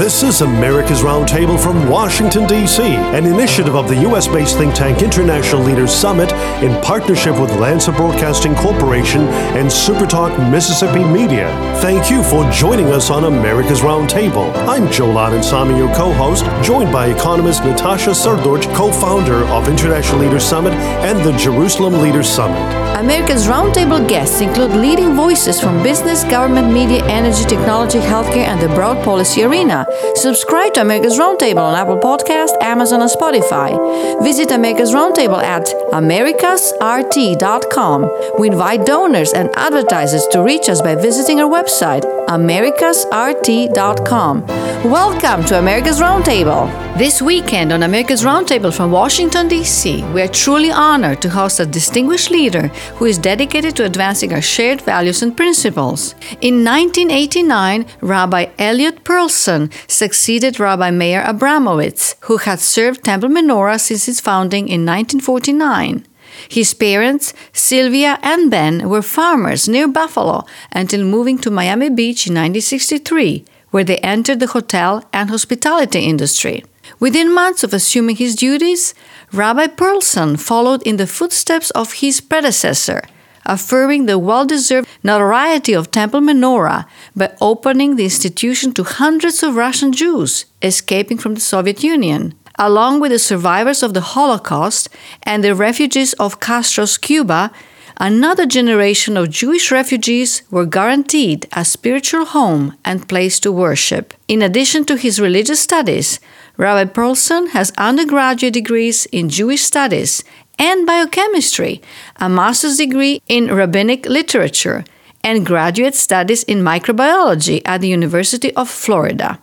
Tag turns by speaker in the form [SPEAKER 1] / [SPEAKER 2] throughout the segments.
[SPEAKER 1] This is America's Roundtable from Washington, D.C., an initiative of the U.S. based think tank International Leaders Summit in partnership with Lanser Broadcasting Corporation and Supertalk Mississippi Media. Thank you for joining us on America's Roundtable. I'm Joel Samy, your co host, joined by economist Natasha Srdoc, co founder of International Leaders Summit and the Jerusalem Leaders Summit.
[SPEAKER 2] America's Roundtable guests include leading voices from business, government, media, energy, technology, healthcare, and the broad policy arena. Subscribe to America's Roundtable on Apple Podcast, Amazon, and Spotify. Visit America's Roundtable at americasrt.com. We invite donors and advertisers to reach us by visiting our website, americasrt.com. Welcome to America's Roundtable. This weekend on America's Roundtable from Washington, D.C., we are truly honored to host a distinguished leader who is dedicated to advancing our shared values and principles. In 1989, Rabbi Eliot Pearlson succeeded Rabbi Meyer Abramowitz, who had served Temple Menorah since its founding in 1949. His parents, Sylvia and Ben, were farmers near Buffalo until moving to Miami Beach in 1963, where they entered the hotel and hospitality industry. Within months of assuming his duties, Rabbi Pearlson followed in the footsteps of his predecessor, affirming the well deserved notoriety of Temple Menorah by opening the institution to hundreds of Russian Jews escaping from the Soviet Union, along with the survivors of the Holocaust and the refugees of Castro's Cuba. Another generation of Jewish refugees were guaranteed a spiritual home and place to worship. In addition to his religious studies, Rabbi Pearlson has undergraduate degrees in Jewish studies and biochemistry, a master's degree in rabbinic literature, and graduate studies in microbiology at the University of Florida.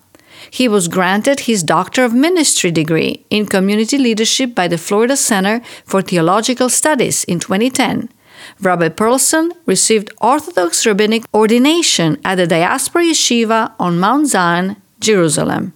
[SPEAKER 2] He was granted his Doctor of Ministry degree in community leadership by the Florida Center for Theological Studies in 2010. Rabbi Pearlson received Orthodox rabbinic ordination at the Diaspora Yeshiva on Mount Zion, Jerusalem.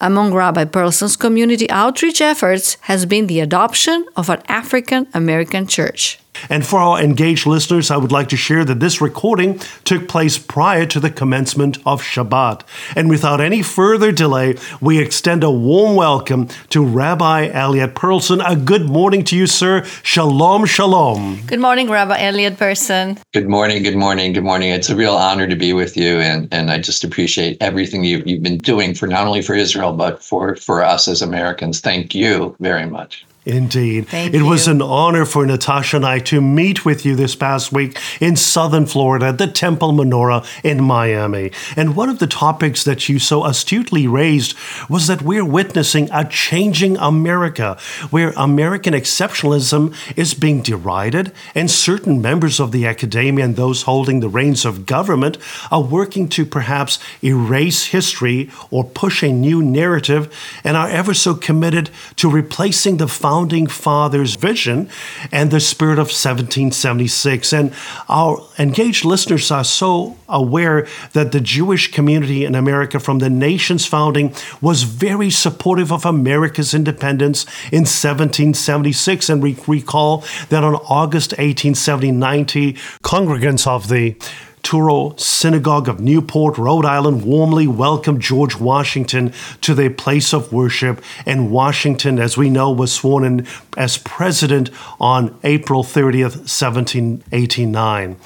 [SPEAKER 2] Among Rabbi Pearlson's community outreach efforts has been the adoption of an African American church.
[SPEAKER 1] And for our engaged listeners, I would like to share that this recording took place prior to the commencement of Shabbat. And without any further delay, we extend a warm welcome to Rabbi Eliot Pearlson. A good morning to you, sir. Shalom, shalom.
[SPEAKER 2] Good morning, Rabbi Eliot Pearlson.
[SPEAKER 3] Good morning, good morning, good morning. It's a real honor to be with you, and, and I just appreciate everything you've, you've been doing for not only for Israel, but for, for us as Americans. Thank you very much.
[SPEAKER 1] Indeed.
[SPEAKER 2] Thank
[SPEAKER 1] it
[SPEAKER 2] you.
[SPEAKER 1] was an honor for Natasha and I to meet with you this past week in Southern Florida at the Temple Menorah in Miami. And one of the topics that you so astutely raised was that we're witnessing a changing America where American exceptionalism is being derided, and certain members of the academia and those holding the reins of government are working to perhaps erase history or push a new narrative and are ever so committed to replacing the founding fathers' vision and the spirit of 1776. And our engaged listeners are so aware that the Jewish community in America from the nation's founding was very supportive of America's independence in 1776. And we recall that on August 1870, congregants of the Touro Synagogue of Newport, Rhode Island, warmly welcomed George Washington to their place of worship. And Washington, as we know, was sworn in as president on April 30th, 1789.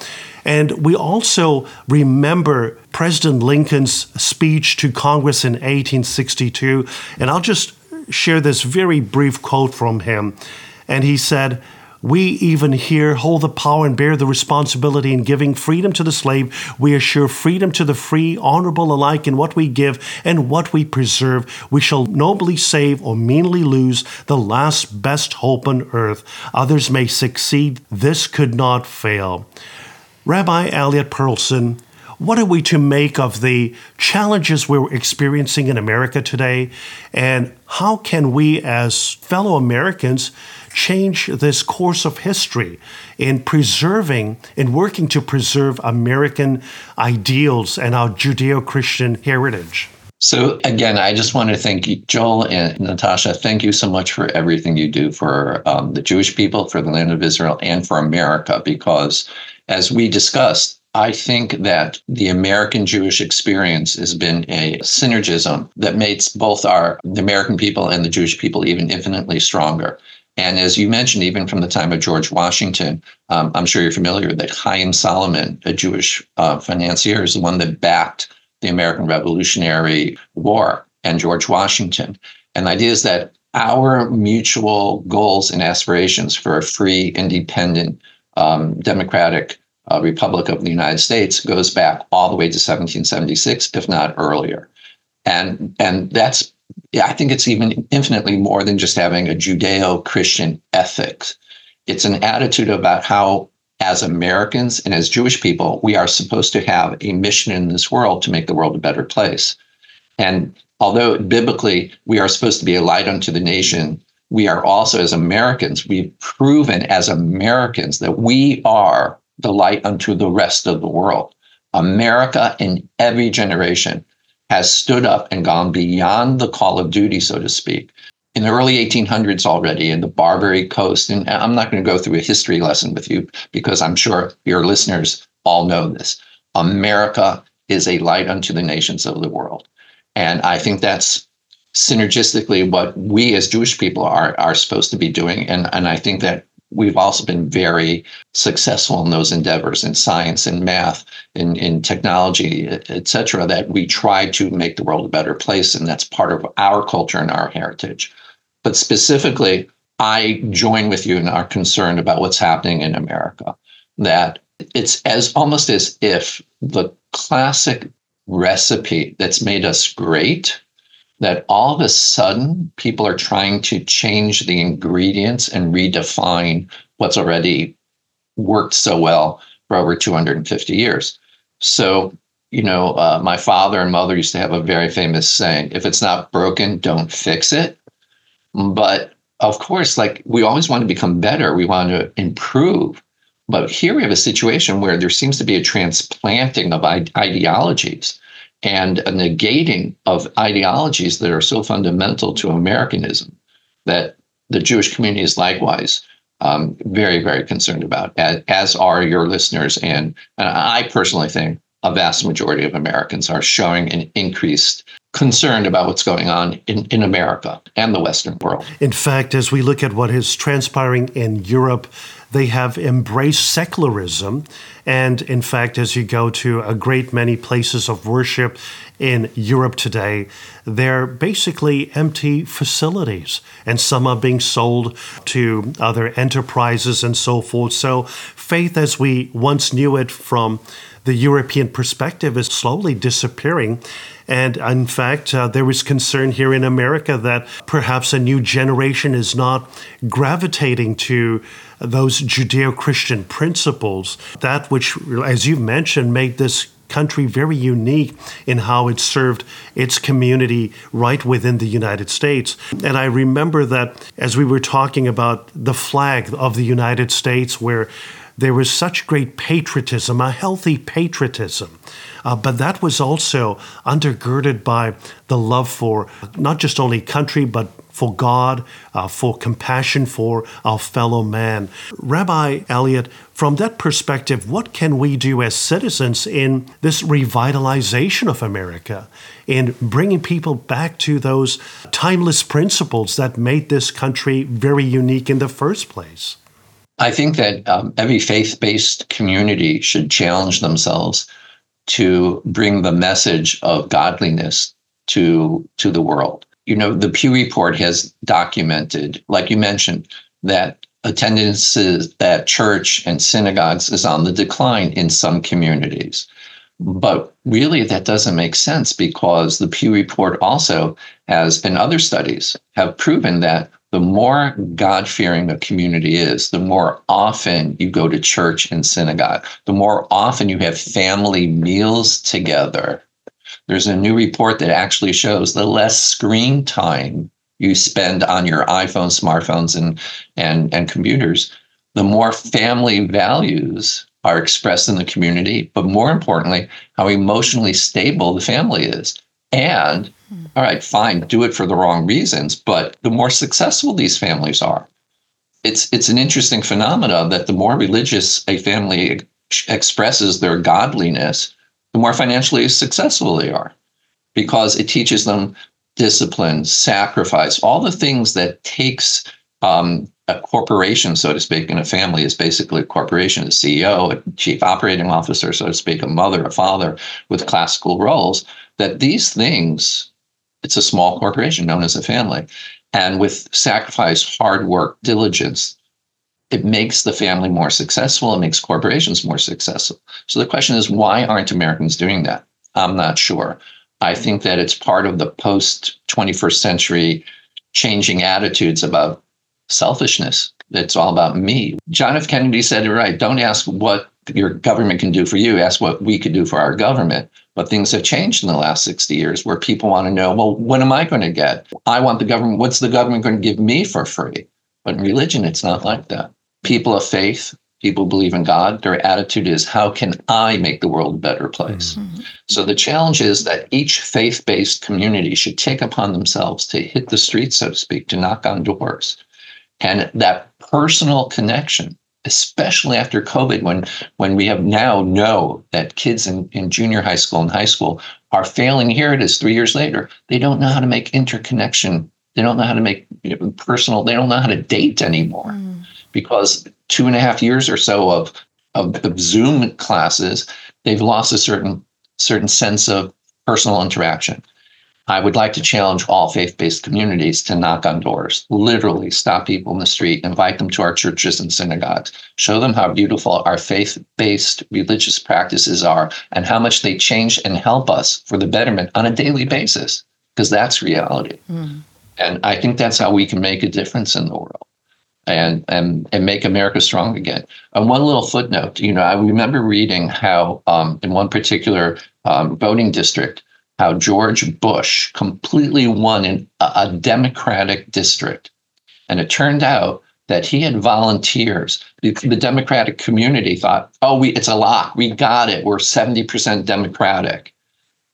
[SPEAKER 1] And we also remember President Lincoln's speech to Congress in 1862. And I'll just share this very brief quote from him. And he said, we even here hold the power and bear the responsibility in giving freedom to the slave. We assure freedom to the free, honorable alike in what we give and what we preserve. We shall nobly save or meanly lose the last best hope on earth. Others may succeed. This could not fail. Rabbi Eliot Pearlson, what are we to make of the challenges we're experiencing in America today? And how can we, as fellow Americans, change this course of history in preserving, in working to preserve American ideals and our Judeo Christian heritage?
[SPEAKER 3] So again, I just want to thank you, Joel and Natasha. Thank you so much for everything you do for um, the Jewish people, for the land of Israel, and for America. Because as we discussed, I think that the American Jewish experience has been a synergism that makes both our the American people and the Jewish people even infinitely stronger. And as you mentioned, even from the time of George Washington, um, I'm sure you're familiar that Chaim Solomon, a Jewish uh, financier, is the one that backed the American Revolutionary War and George Washington. And the idea is that our mutual goals and aspirations for a free, independent, um, democratic uh, Republic of the United States goes back all the way to 1776, if not earlier. And, and that's, yeah, I think it's even infinitely more than just having a Judeo Christian ethics. It's an attitude about how, as Americans and as Jewish people, we are supposed to have a mission in this world to make the world a better place. And although biblically we are supposed to be a light unto the nation, we are also, as Americans, we've proven as Americans that we are the light unto the rest of the world. America in every generation has stood up and gone beyond the call of duty, so to speak. In the early 1800s already, in the Barbary Coast, and I'm not going to go through a history lesson with you because I'm sure your listeners all know this. America is a light unto the nations of the world. And I think that's synergistically what we as Jewish people are, are supposed to be doing. And, and I think that we've also been very successful in those endeavors in science and math in, in technology et cetera that we try to make the world a better place and that's part of our culture and our heritage. But specifically i join with you in our concern about what's happening in america that it's as almost as if the classic recipe that's made us great that all of a sudden people are trying to change the ingredients and redefine what's already worked so well for over 250 years. So, you know, uh, my father and mother used to have a very famous saying if it's not broken, don't fix it. But of course, like we always want to become better, we want to improve. But here we have a situation where there seems to be a transplanting of ideologies and a negating of ideologies that are so fundamental to Americanism that the Jewish community is likewise um, very, very concerned about, as, as are your listeners. And, and I personally think a vast majority of Americans are showing an increased concern about what's going on in, in America and the Western world.
[SPEAKER 1] In fact, as we look at what is transpiring in Europe, they have embraced secularism. And in fact, as you go to a great many places of worship in Europe today, they're basically empty facilities, and some are being sold to other enterprises and so forth. So, faith as we once knew it from the European perspective is slowly disappearing. And in fact, uh, there is concern here in America that perhaps a new generation is not gravitating to those Judeo Christian principles, that which, as you've mentioned, made this country very unique in how it served its community right within the United States. And I remember that as we were talking about the flag of the United States, where there was such great patriotism, a healthy patriotism. Uh, but that was also undergirded by the love for not just only country, but for God, uh, for compassion for our fellow man. Rabbi Eliot, from that perspective, what can we do as citizens in this revitalization of America, in bringing people back to those timeless principles that made this country very unique in the first place?
[SPEAKER 3] I think that um, every faith based community should challenge themselves to bring the message of godliness to, to the world. You know, the Pew Report has documented, like you mentioned, that attendance at church and synagogues is on the decline in some communities. But really, that doesn't make sense because the Pew Report also has, and other studies have proven that the more God fearing a community is, the more often you go to church and synagogue, the more often you have family meals together. There's a new report that actually shows the less screen time you spend on your iPhone, smartphones, and, and, and computers, the more family values are expressed in the community, but more importantly, how emotionally stable the family is. And all right, fine, do it for the wrong reasons, but the more successful these families are. It's it's an interesting phenomenon that the more religious a family expresses their godliness, the more financially successful they are because it teaches them discipline, sacrifice, all the things that takes um, a corporation, so to speak, in a family is basically a corporation, a CEO, a chief operating officer, so to speak, a mother, a father with classical roles, that these things, it's a small corporation known as a family. And with sacrifice, hard work, diligence, it makes the family more successful. It makes corporations more successful. So the question is, why aren't Americans doing that? I'm not sure. I think that it's part of the post 21st century changing attitudes about selfishness. It's all about me. John F. Kennedy said it right. Don't ask what your government can do for you, ask what we could do for our government. But things have changed in the last 60 years where people want to know, well, what am I going to get? I want the government, what's the government going to give me for free? But in religion, it's not like that. People of faith, people believe in God, their attitude is, how can I make the world a better place? Mm-hmm. So the challenge is that each faith based community should take upon themselves to hit the streets, so to speak, to knock on doors and that personal connection especially after covid when when we have now know that kids in, in junior high school and high school are failing here it is three years later. They don't know how to make interconnection. They don't know how to make you know, personal they don't know how to date anymore. Mm. because two and a half years or so of, of of zoom classes they've lost a certain certain sense of personal interaction I would like to challenge all faith based communities to knock on doors, literally stop people in the street, invite them to our churches and synagogues, show them how beautiful our faith based religious practices are and how much they change and help us for the betterment on a daily basis, because that's reality. Mm. And I think that's how we can make a difference in the world. And, and and make America strong again. And one little footnote, you know, I remember reading how um, in one particular um, voting district, how George Bush completely won in a, Democratic district. And it turned out that he had volunteers. The, the, Democratic community thought, oh, we, it's a lock. We got it. We're 70% Democratic.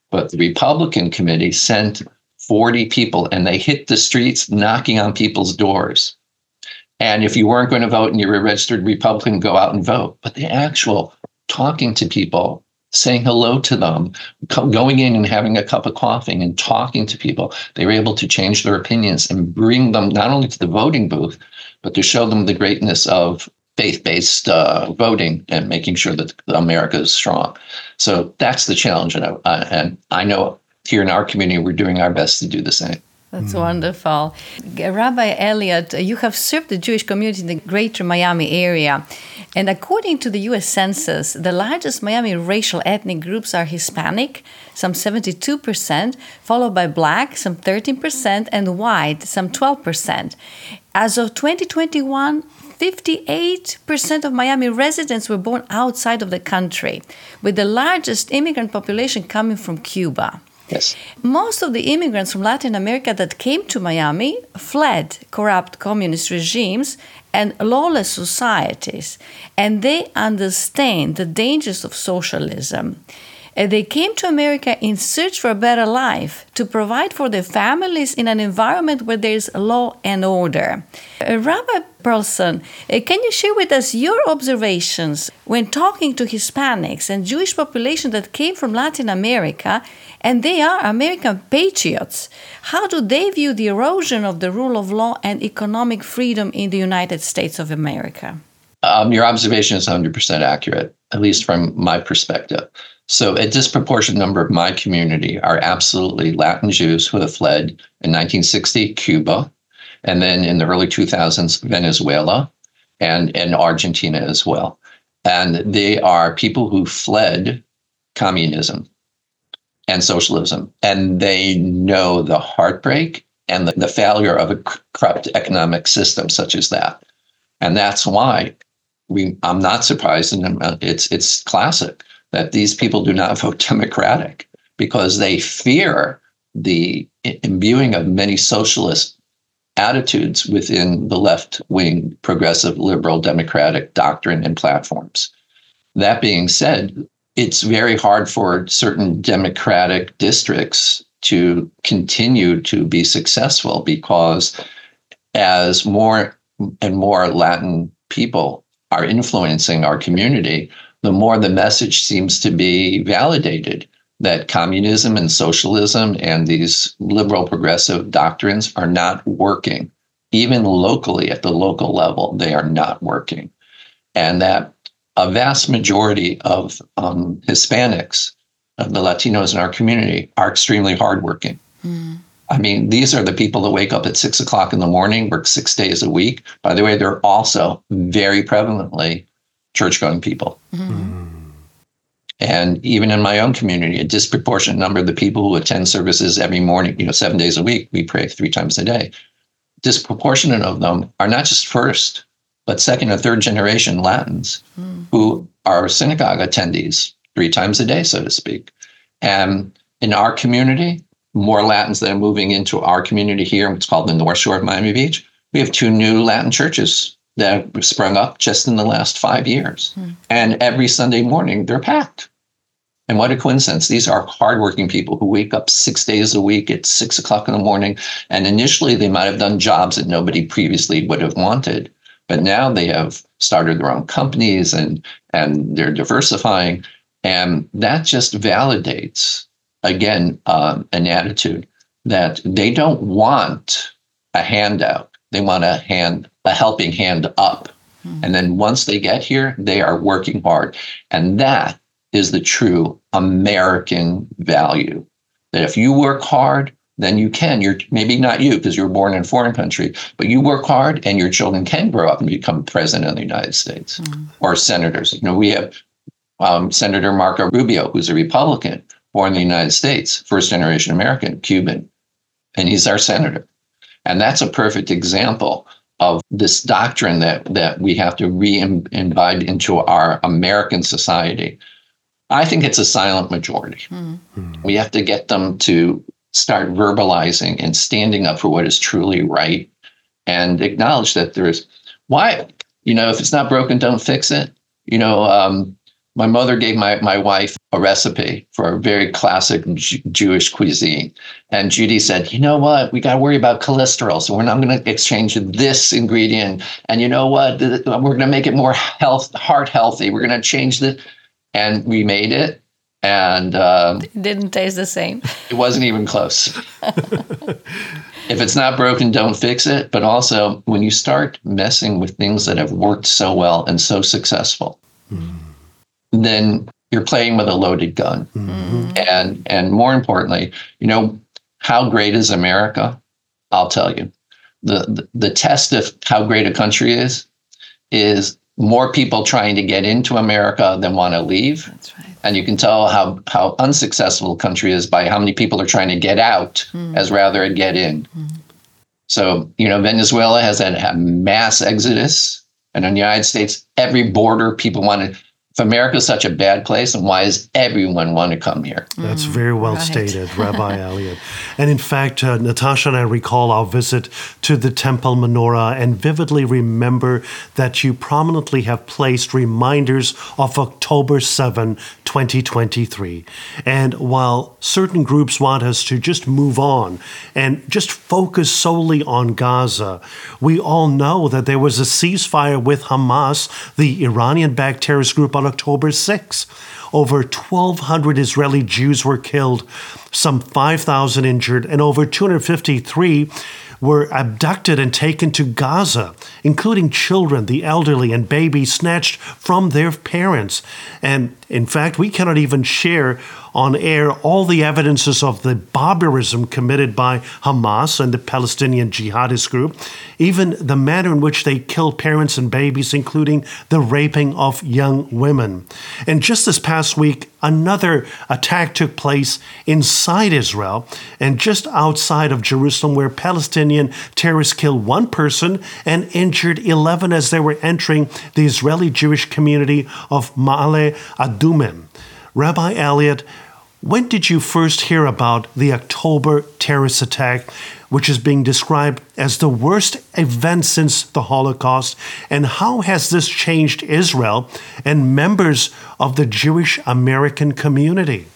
[SPEAKER 3] But the Republican committee sent 40 people and they hit the streets knocking on people's doors. And if you weren't going to vote and you were a registered Republican, go out and vote. But the actual talking to people saying hello to them, going in and having a cup of coffee and talking to people. They were able to change their opinions and bring them not only to the voting booth, but to show them the greatness of faith-based uh, voting and making sure that America is strong. So that's the challenge, and I, and I know here in our community we're doing our best to do the same.
[SPEAKER 2] That's mm. wonderful. Rabbi Eliot, you have served the Jewish community in the greater Miami area. And according to the US Census, the largest Miami racial ethnic groups are Hispanic, some 72%, followed by Black, some 13%, and White, some 12%. As of 2021, 58% of Miami residents were born outside of the country, with the largest immigrant population coming from Cuba.
[SPEAKER 3] Yes.
[SPEAKER 2] Most of the immigrants from Latin America that came to Miami fled corrupt communist regimes and lawless societies, and they understand the dangers of socialism. And they came to America in search for a better life, to provide for their families in an environment where there is law and order. Uh, Rabbi Pearlson, uh, can you share with us your observations when talking to Hispanics and Jewish population that came from Latin America and they are American patriots? How do they view the erosion of the rule of law and economic freedom in the United States of America?
[SPEAKER 3] Um, your observation is 100% accurate, at least from my perspective. So, a disproportionate number of my community are absolutely Latin Jews who have fled in 1960 Cuba, and then in the early 2000s Venezuela, and and Argentina as well. And they are people who fled communism and socialism, and they know the heartbreak and the, the failure of a corrupt economic system such as that. And that's why we I'm not surprised, and uh, it's it's classic that these people do not vote Democratic because they fear the imbuing of many socialist attitudes within the left wing progressive liberal democratic doctrine and platforms. That being said, it's very hard for certain democratic districts to continue to be successful because as more and more Latin people are influencing our community, the more the message seems to be validated that communism and socialism and these liberal progressive doctrines are not working. Even locally, at the local level, they are not working. And that a vast majority of um, Hispanics, of the Latinos in our community, are extremely hardworking. Mm. I mean, these are the people that wake up at six o'clock in the morning, work six days a week. By the way, they're also very prevalently church going people. Mm-hmm. And even in my own community, a disproportionate number of the people who attend services every morning, you know, seven days a week, we pray three times a day. Disproportionate of them are not just first, but second or third generation Latins mm. who are synagogue attendees three times a day, so to speak. And in our community, more Latins that are moving into our community here, it's called the North Shore of Miami Beach. We have two new Latin churches that have sprung up just in the last five years. Hmm. And every Sunday morning, they're packed. And what a coincidence. These are hardworking people who wake up six days a week at six o'clock in the morning. And initially, they might have done jobs that nobody previously would have wanted. But now they have started their own companies and, and they're diversifying. And that just validates again, um, an attitude that they don't want a handout. They want a hand, a helping hand up. Hmm. And then once they get here, they are working hard. And that is the true American value. That if you work hard, then you can. You're maybe not you because you're born in a foreign country, but you work hard and your children can grow up and become president of the United States mm. or senators. You know, we have um, Senator Marco Rubio, who's a Republican, born in the United States, first generation American, Cuban, and he's our senator. And that's a perfect example of this doctrine that, that we have to re-imbibe into our American society. I think it's a silent majority. Mm-hmm. We have to get them to start verbalizing and standing up for what is truly right and acknowledge that there's why, you know, if it's not broken, don't fix it. You know, um, my mother gave my, my wife a recipe for a very classic J- Jewish cuisine. And Judy said, you know what? We got to worry about cholesterol. So we're not going to exchange this ingredient. And you know what? We're going to make it more health, heart healthy. We're going to change the, and we made it. And um,
[SPEAKER 2] it didn't taste the same.
[SPEAKER 3] It wasn't even close. if it's not broken, don't fix it. But also, when you start messing with things that have worked so well and so successful, mm then you're playing with a loaded gun. Mm-hmm. And and more importantly, you know, how great is America? I'll tell you. The, the, the test of how great a country is is more people trying to get into America than want to leave. That's right. And you can tell how, how unsuccessful a country is by how many people are trying to get out mm. as rather than get in. Mm. So, you know, Venezuela has had a mass exodus. And in the United States, every border, people want to if America is such a bad place, and why does everyone want to come here?
[SPEAKER 1] That's very well right. stated, Rabbi Eliot. And in fact, uh, Natasha and I recall our visit to the Temple Menorah and vividly remember that you prominently have placed reminders of October 7, 2023. And while certain groups want us to just move on and just focus solely on Gaza, we all know that there was a ceasefire with Hamas, the Iranian backed terrorist group, on October 6. Over 1,200 Israeli Jews were killed, some 5,000 injured, and over 253 were abducted and taken to Gaza, including children, the elderly, and babies snatched from their parents. And in fact, we cannot even share on air all the evidences of the barbarism committed by Hamas and the Palestinian jihadist group, even the manner in which they kill parents and babies, including the raping of young women. And just this past week, another attack took place inside Israel and just outside of Jerusalem, where Palestinian terrorists killed one person and injured 11 as they were entering the Israeli Jewish community of Ma'ale Adumim. Rabbi Eliot, when did you first hear about the October terrorist attack, which is being described as the worst event since the Holocaust? And how has this changed Israel and members of the Jewish American community?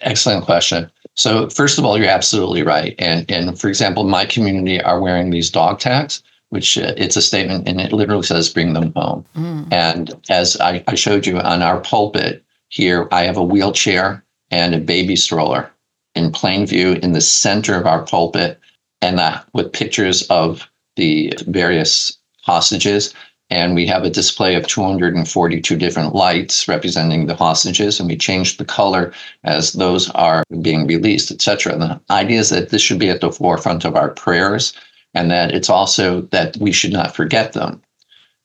[SPEAKER 3] Excellent question. So, first of all, you're absolutely right. And, and for example, my community are wearing these dog tags, which uh, it's a statement and it literally says bring them home. Mm. And as I, I showed you on our pulpit here, I have a wheelchair and a baby stroller in plain view in the center of our pulpit and that with pictures of the various hostages. And we have a display of 242 different lights representing the hostages, and we change the color as those are being released, etc. The idea is that this should be at the forefront of our prayers and that it's also that we should not forget them.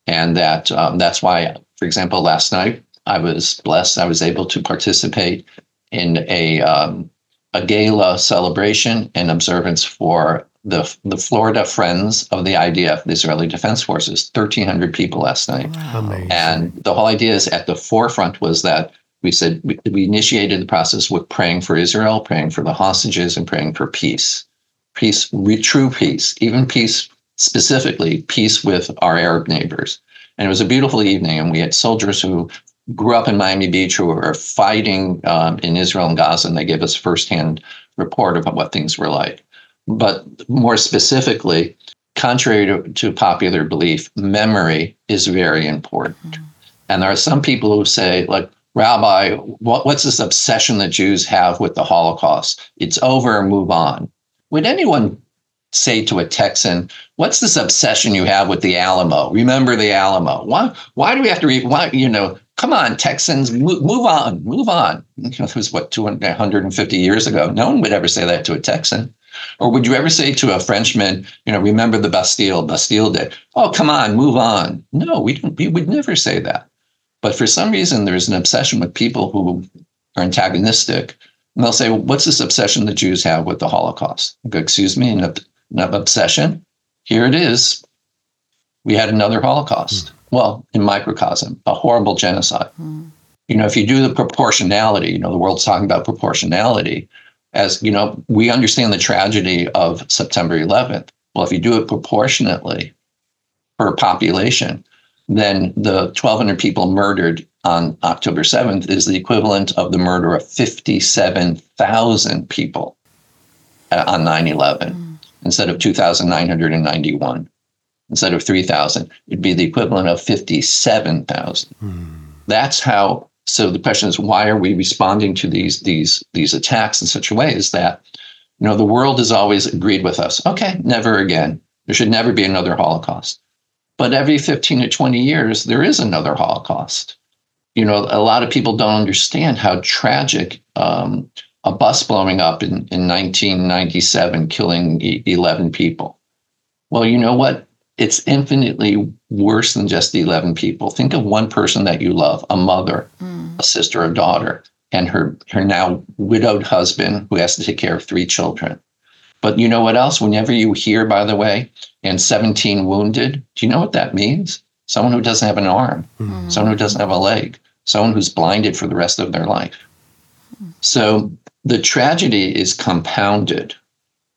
[SPEAKER 3] And that um, that's why, for example, last night I was blessed. I was able to participate in a um, a gala celebration and observance for the the Florida Friends of the IDF, the Israeli Defense Forces. Thirteen hundred people last night,
[SPEAKER 1] wow.
[SPEAKER 3] and the whole idea is at the forefront was that we said we, we initiated the process with praying for Israel, praying for the hostages, and praying for peace peace, true peace, even peace specifically, peace with our Arab neighbors. And it was a beautiful evening, and we had soldiers who grew up in Miami Beach who were fighting um, in Israel and Gaza, and they gave us firsthand report about what things were like. But more specifically, contrary to, to popular belief, memory is very important. Mm-hmm. And there are some people who say, like, Rabbi, what, what's this obsession that Jews have with the Holocaust? It's over, move on. Would anyone say to a Texan, "What's this obsession you have with the Alamo? Remember the Alamo? Why? Why do we have to? Re- why? You know, come on, Texans, move, move on, move on." You know, it was what 200, 150 years ago. No one would ever say that to a Texan. Or would you ever say to a Frenchman, you know, remember the Bastille, Bastille Day? Oh, come on, move on. No, we don't. We would never say that. But for some reason, there's an obsession with people who are antagonistic and they'll say, well, what's this obsession the Jews have with the Holocaust? Go, excuse me, an, an obsession? Here it is. We had another Holocaust. Well, in microcosm, a horrible genocide. Mm. You know, if you do the proportionality, you know, the world's talking about proportionality as, you know, we understand the tragedy of September 11th. Well, if you do it proportionately per population, then the 1,200 people murdered on October 7th is the equivalent of the murder of 57,000 people uh, on 9 11 mm. instead of 2,991. Instead of 3,000, it'd be the equivalent of 57,000. Mm. That's how. So the question is, why are we responding to these these these attacks in such a way? Is that you know the world has always agreed with us. Okay, never again. There should never be another Holocaust. But every 15 to 20 years, there is another Holocaust. You know, a lot of people don't understand how tragic um, a bus blowing up in, in 1997, killing 11 people. Well, you know what? It's infinitely worse than just the 11 people. Think of one person that you love, a mother, mm. a sister, a daughter, and her, her now widowed husband who has to take care of three children. But you know what else? Whenever you hear, by the way, and 17 wounded, do you know what that means? Someone who doesn't have an arm, mm-hmm. someone who doesn't have a leg, someone who's blinded for the rest of their life. So the tragedy is compounded.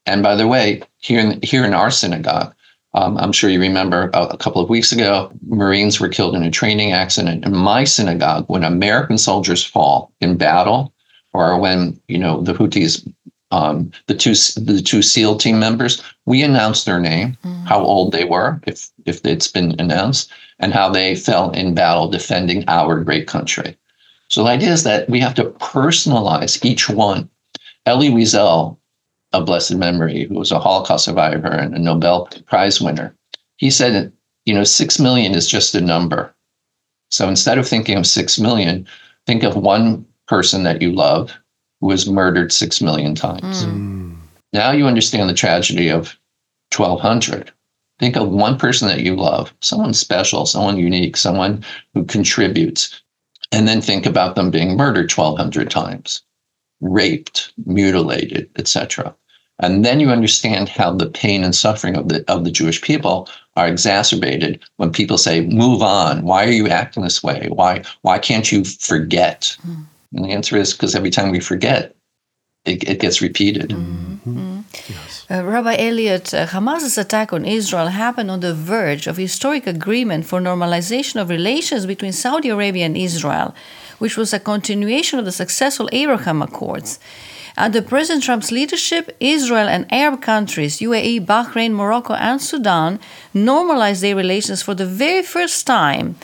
[SPEAKER 3] And by the way, here in, here in our synagogue, um, I'm sure you remember a, a, couple of weeks ago, Marines were killed in a training accident. In my synagogue, when American soldiers fall in battle, or when you know the Houthis um, the two the two SEAL team members. We announced their name, mm-hmm. how old they were, if if it's been announced, and how they fell in battle defending our great country. So the idea is that we have to personalize each one. Elie Wiesel, a blessed memory, who was a Holocaust survivor and a Nobel Prize winner, he said, you know, six million is just a number. So instead of thinking of six million, think of one person that you love who was murdered six million times. Mm. Now you understand the tragedy of 1200. Think of one person that you love, someone special, someone unique, someone who contributes, and then think about them being murdered 1200 times, raped, mutilated, etc. And then you understand how the pain and suffering of the of the Jewish people are exacerbated when people say, "Move on. Why are you acting this way? Why why can't you forget?" Mm. And the answer is because every time we forget, it, it gets repeated.
[SPEAKER 2] Mm-hmm. Yes. Uh, Rabbi Eliot, uh, Hamas's attack on Israel happened on the verge of historic agreement for normalization of relations between Saudi Arabia and Israel, which was a continuation of the successful Abraham Accords. Uh, Under President Trump's leadership, Israel and Arab countries, UAE, Bahrain, Morocco, and Sudan, normalized their relations for the very first time.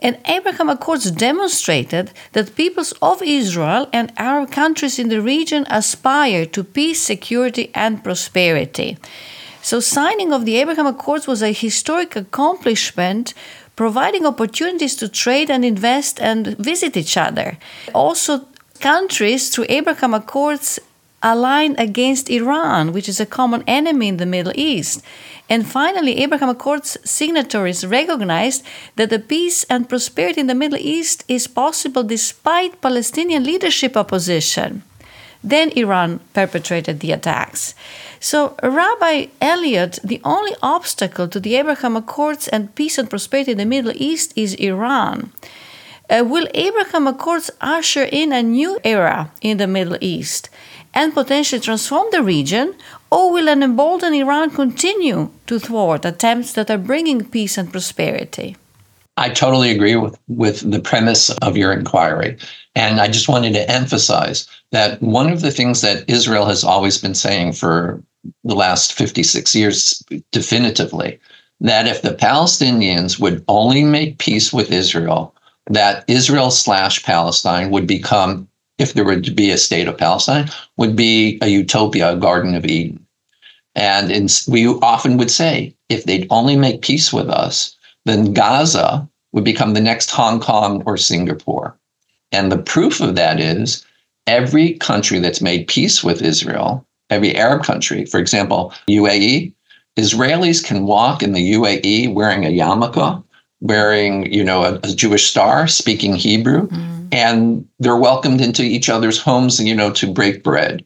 [SPEAKER 2] And Abraham Accords demonstrated that peoples of Israel and Arab countries in the region aspire to peace, security, and prosperity. So, signing of the Abraham Accords was a historic accomplishment providing opportunities to trade and invest and visit each other. Also, countries through Abraham Accords align against Iran, which is a common enemy in the Middle East. And finally, Abraham Accords signatories recognized that the peace and prosperity in the Middle East is possible despite Palestinian leadership opposition. Then Iran perpetrated the attacks. So, Rabbi Eliot, the only obstacle to the Abraham Accords and peace and prosperity in the Middle East is Iran. Uh, will Abraham Accords usher in a new era in the Middle East and potentially transform the region, or will an emboldened Iran continue to thwart attempts that are bringing peace and prosperity?
[SPEAKER 3] I totally agree with, with the premise of your inquiry. And I just wanted to emphasize that one of the things that Israel has always been saying for the last 56 years definitively that if the Palestinians would only make peace with Israel, that Israel slash Palestine would become, if there were to be a state of Palestine, would be a utopia, a Garden of Eden. And in, we often would say, if they'd only make peace with us, then Gaza would become the next Hong Kong or Singapore. And the proof of that is every country that's made peace with Israel every Arab country. For example, UAE, Israelis can walk in the UAE wearing a yarmulke, wearing, you know, a, a Jewish star, speaking Hebrew, mm. and they're welcomed into each other's homes, you know, to break bread.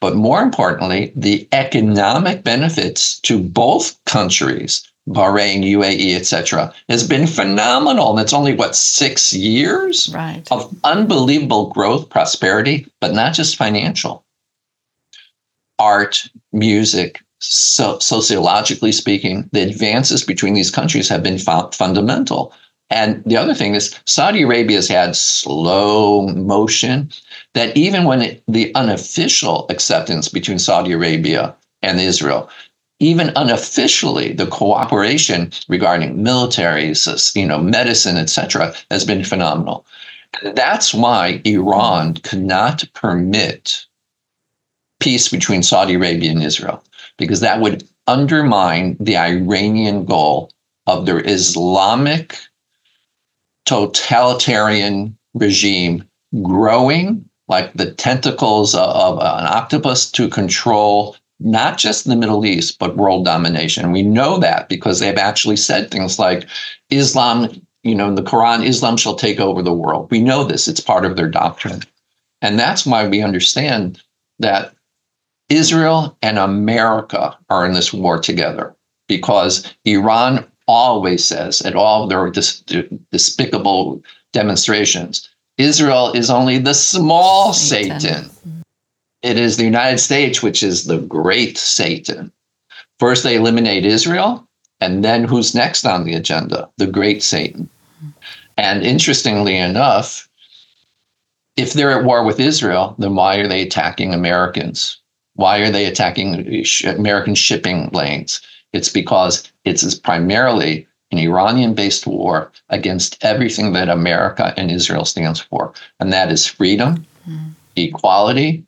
[SPEAKER 3] But more importantly, the economic benefits to both countries, Bahrain, UAE, etc., has been phenomenal. And it's only what six years
[SPEAKER 2] right.
[SPEAKER 3] of unbelievable growth, prosperity, but not just financial art, music, so, sociologically speaking, the advances between these countries have been fundamental. And the other thing is, Saudi Arabia has had slow motion that even when it, the unofficial acceptance between Saudi Arabia and Israel, even unofficially, the cooperation regarding militaries, you know, medicine, etc., has been phenomenal. That's why Iran could not permit peace between Saudi Arabia and Israel, because that would undermine the Iranian goal of their Islamic totalitarian regime growing like the tentacles of an octopus to control not just the Middle East, but world domination. We know that because they've actually said things like Islam, you know, in the Quran, Islam shall take over the world. We know this, it's part of their doctrine. And that's why we understand that Israel and America are in this war together because Iran always says at all their dis- despicable demonstrations Israel is only the small Satan. Satan. It is the United States, which is the great Satan. First, they eliminate Israel, and then who's next on the agenda? The great Satan. And interestingly enough, if they're at war with Israel, then why are they attacking Americans? Why are they attacking American shipping lanes? It's because it's primarily an Iranian based war against everything that America and Israel stands for, and that is freedom, mm. equality,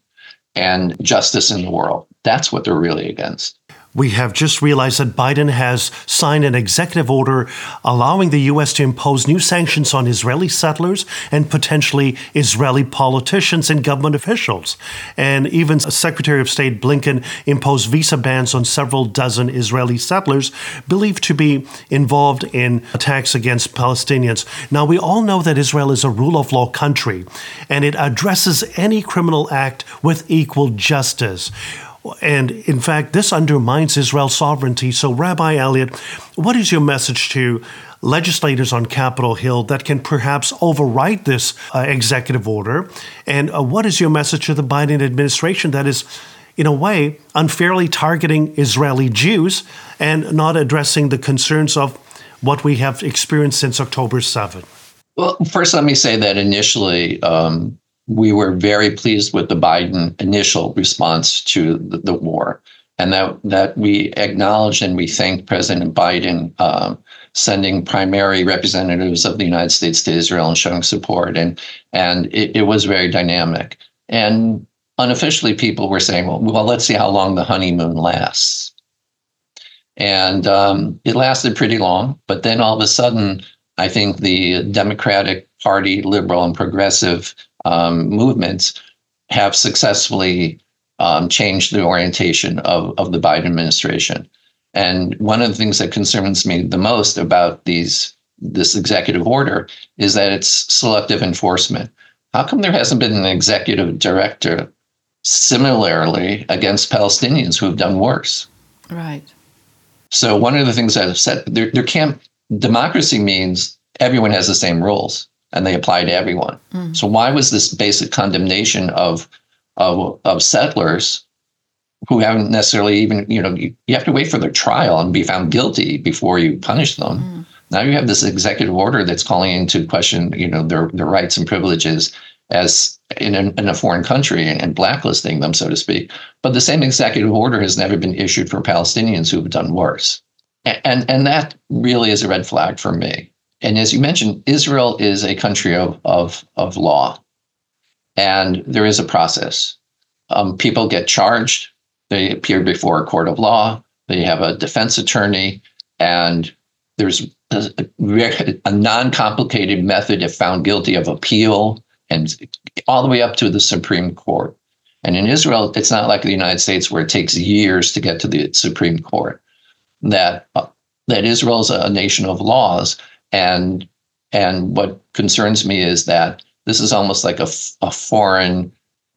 [SPEAKER 3] and justice in the world. That's what they're really against.
[SPEAKER 1] We have just realized that Biden has signed an executive order allowing the U.S. to impose new sanctions on Israeli settlers and potentially Israeli politicians and government officials. And even Secretary of State Blinken imposed visa bans on several dozen Israeli settlers believed to be involved in attacks against Palestinians. Now, we all know that Israel is a rule of law country and it addresses any criminal act with equal justice. And in fact, this undermines Israel's sovereignty. So, Rabbi Eliot, what is your message to legislators on Capitol Hill that can perhaps override this uh, executive order? And uh, what is your message to the Biden administration that is, in a way, unfairly targeting Israeli Jews and not addressing the concerns of what we have experienced since October 7?
[SPEAKER 3] Well, first, let me say that initially, um, we were very pleased with the Biden initial response to the, the war, and that that we acknowledged and we thanked President Biden um, sending primary representatives of the United States to Israel and showing support, and and it, it was very dynamic. And unofficially, people were saying, well, well, let's see how long the honeymoon lasts. And um, it lasted pretty long, but then all of a sudden, I think the Democratic Party, liberal and progressive um, movements have successfully um, changed the orientation of, of the Biden administration. And one of the things that concerns me the most about these this executive order is that it's selective enforcement. How come there hasn't been an executive director similarly against Palestinians who have done worse?
[SPEAKER 2] Right.
[SPEAKER 3] So one of the things I've said there, there can't democracy means everyone has the same rules and they apply to everyone. Mm. So why was this basic condemnation of, of of settlers who haven't necessarily even you know you, you have to wait for their trial and be found guilty before you punish them. Mm. Now you have this executive order that's calling into question you know their their rights and privileges as in a, in a foreign country and blacklisting them so to speak. But the same executive order has never been issued for Palestinians who have done worse. And, and, and that really is a red flag for me and as you mentioned, Israel is a country of, of, of law, and there is a process. Um, people get charged, they appear before a court of law, they have a defense attorney, and there's a, a, non complicated method if found guilty of appeal and all the way up to the Supreme Court. And in Israel, it's not like the United States where it takes years to get to the Supreme Court. That uh, that Israel is a nation of laws, and and what concerns me is that this is almost like a, a foreign,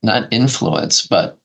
[SPEAKER 3] not influence, but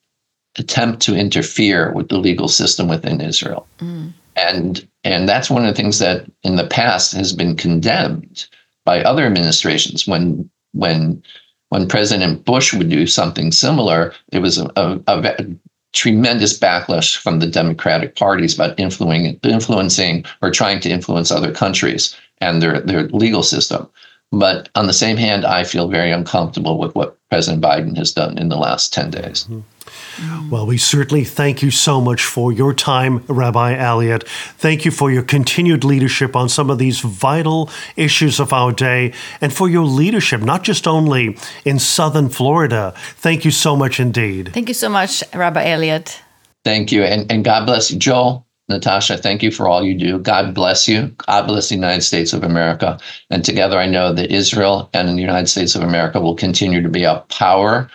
[SPEAKER 3] attempt to interfere with the legal system within Israel. Mm. And and that's one of the things that in the past has been condemned by other administrations. When when when President Bush would do something similar, it was a, a, a tremendous backlash from the Democratic parties about influencing, influencing or trying to influence other countries and their, their legal system. But on the same hand, I feel very uncomfortable with what President Biden has done in the last 10 days. Mm-hmm.
[SPEAKER 1] Well, we certainly thank you so much for your time, Rabbi Eliot. Thank you for your continued leadership on some of these vital issues of our day and for your leadership, not just only in Southern Florida. Thank you so much indeed.
[SPEAKER 2] Thank you so much, Rabbi Eliot.
[SPEAKER 3] Thank you. And, and God bless you. Joel, Natasha, thank you for all you do. God bless you. God bless the United States of America. And together, I know that Israel and the United States of America will continue to be a power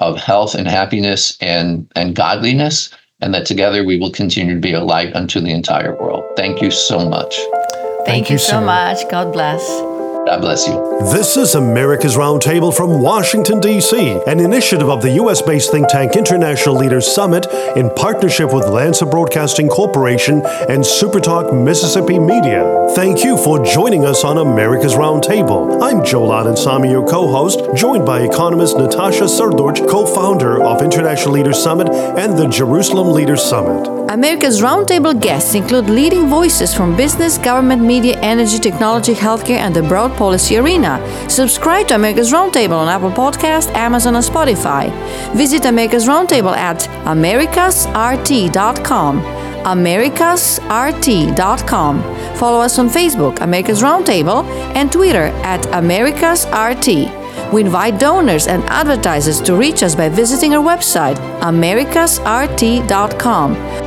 [SPEAKER 3] of health and happiness and, and godliness, and that together we will continue to be a light unto the entire world. Thank you so much.
[SPEAKER 2] Thank, Thank you, you so much. God bless.
[SPEAKER 3] God bless you.
[SPEAKER 1] This is America's Roundtable from Washington, D.C., an initiative of the U.S. based think tank International Leaders Summit in partnership with Lanser Broadcasting Corporation and Supertalk Mississippi Media. Thank you for joining us on America's Roundtable. I'm Joel Anand Samy, your co host, joined by economist Natasha Srdoc, co founder of International Leaders Summit and the Jerusalem Leaders Summit.
[SPEAKER 2] America's Roundtable guests include leading voices from business, government, media, energy, technology, healthcare, and the broad policy arena. Subscribe to America's Roundtable on Apple Podcast, Amazon, and Spotify. Visit America's Roundtable at americasrt.com. americasrt.com. Follow us on Facebook, America's Roundtable, and Twitter at americasrt. We invite donors and advertisers to reach us by visiting our website, americasrt.com.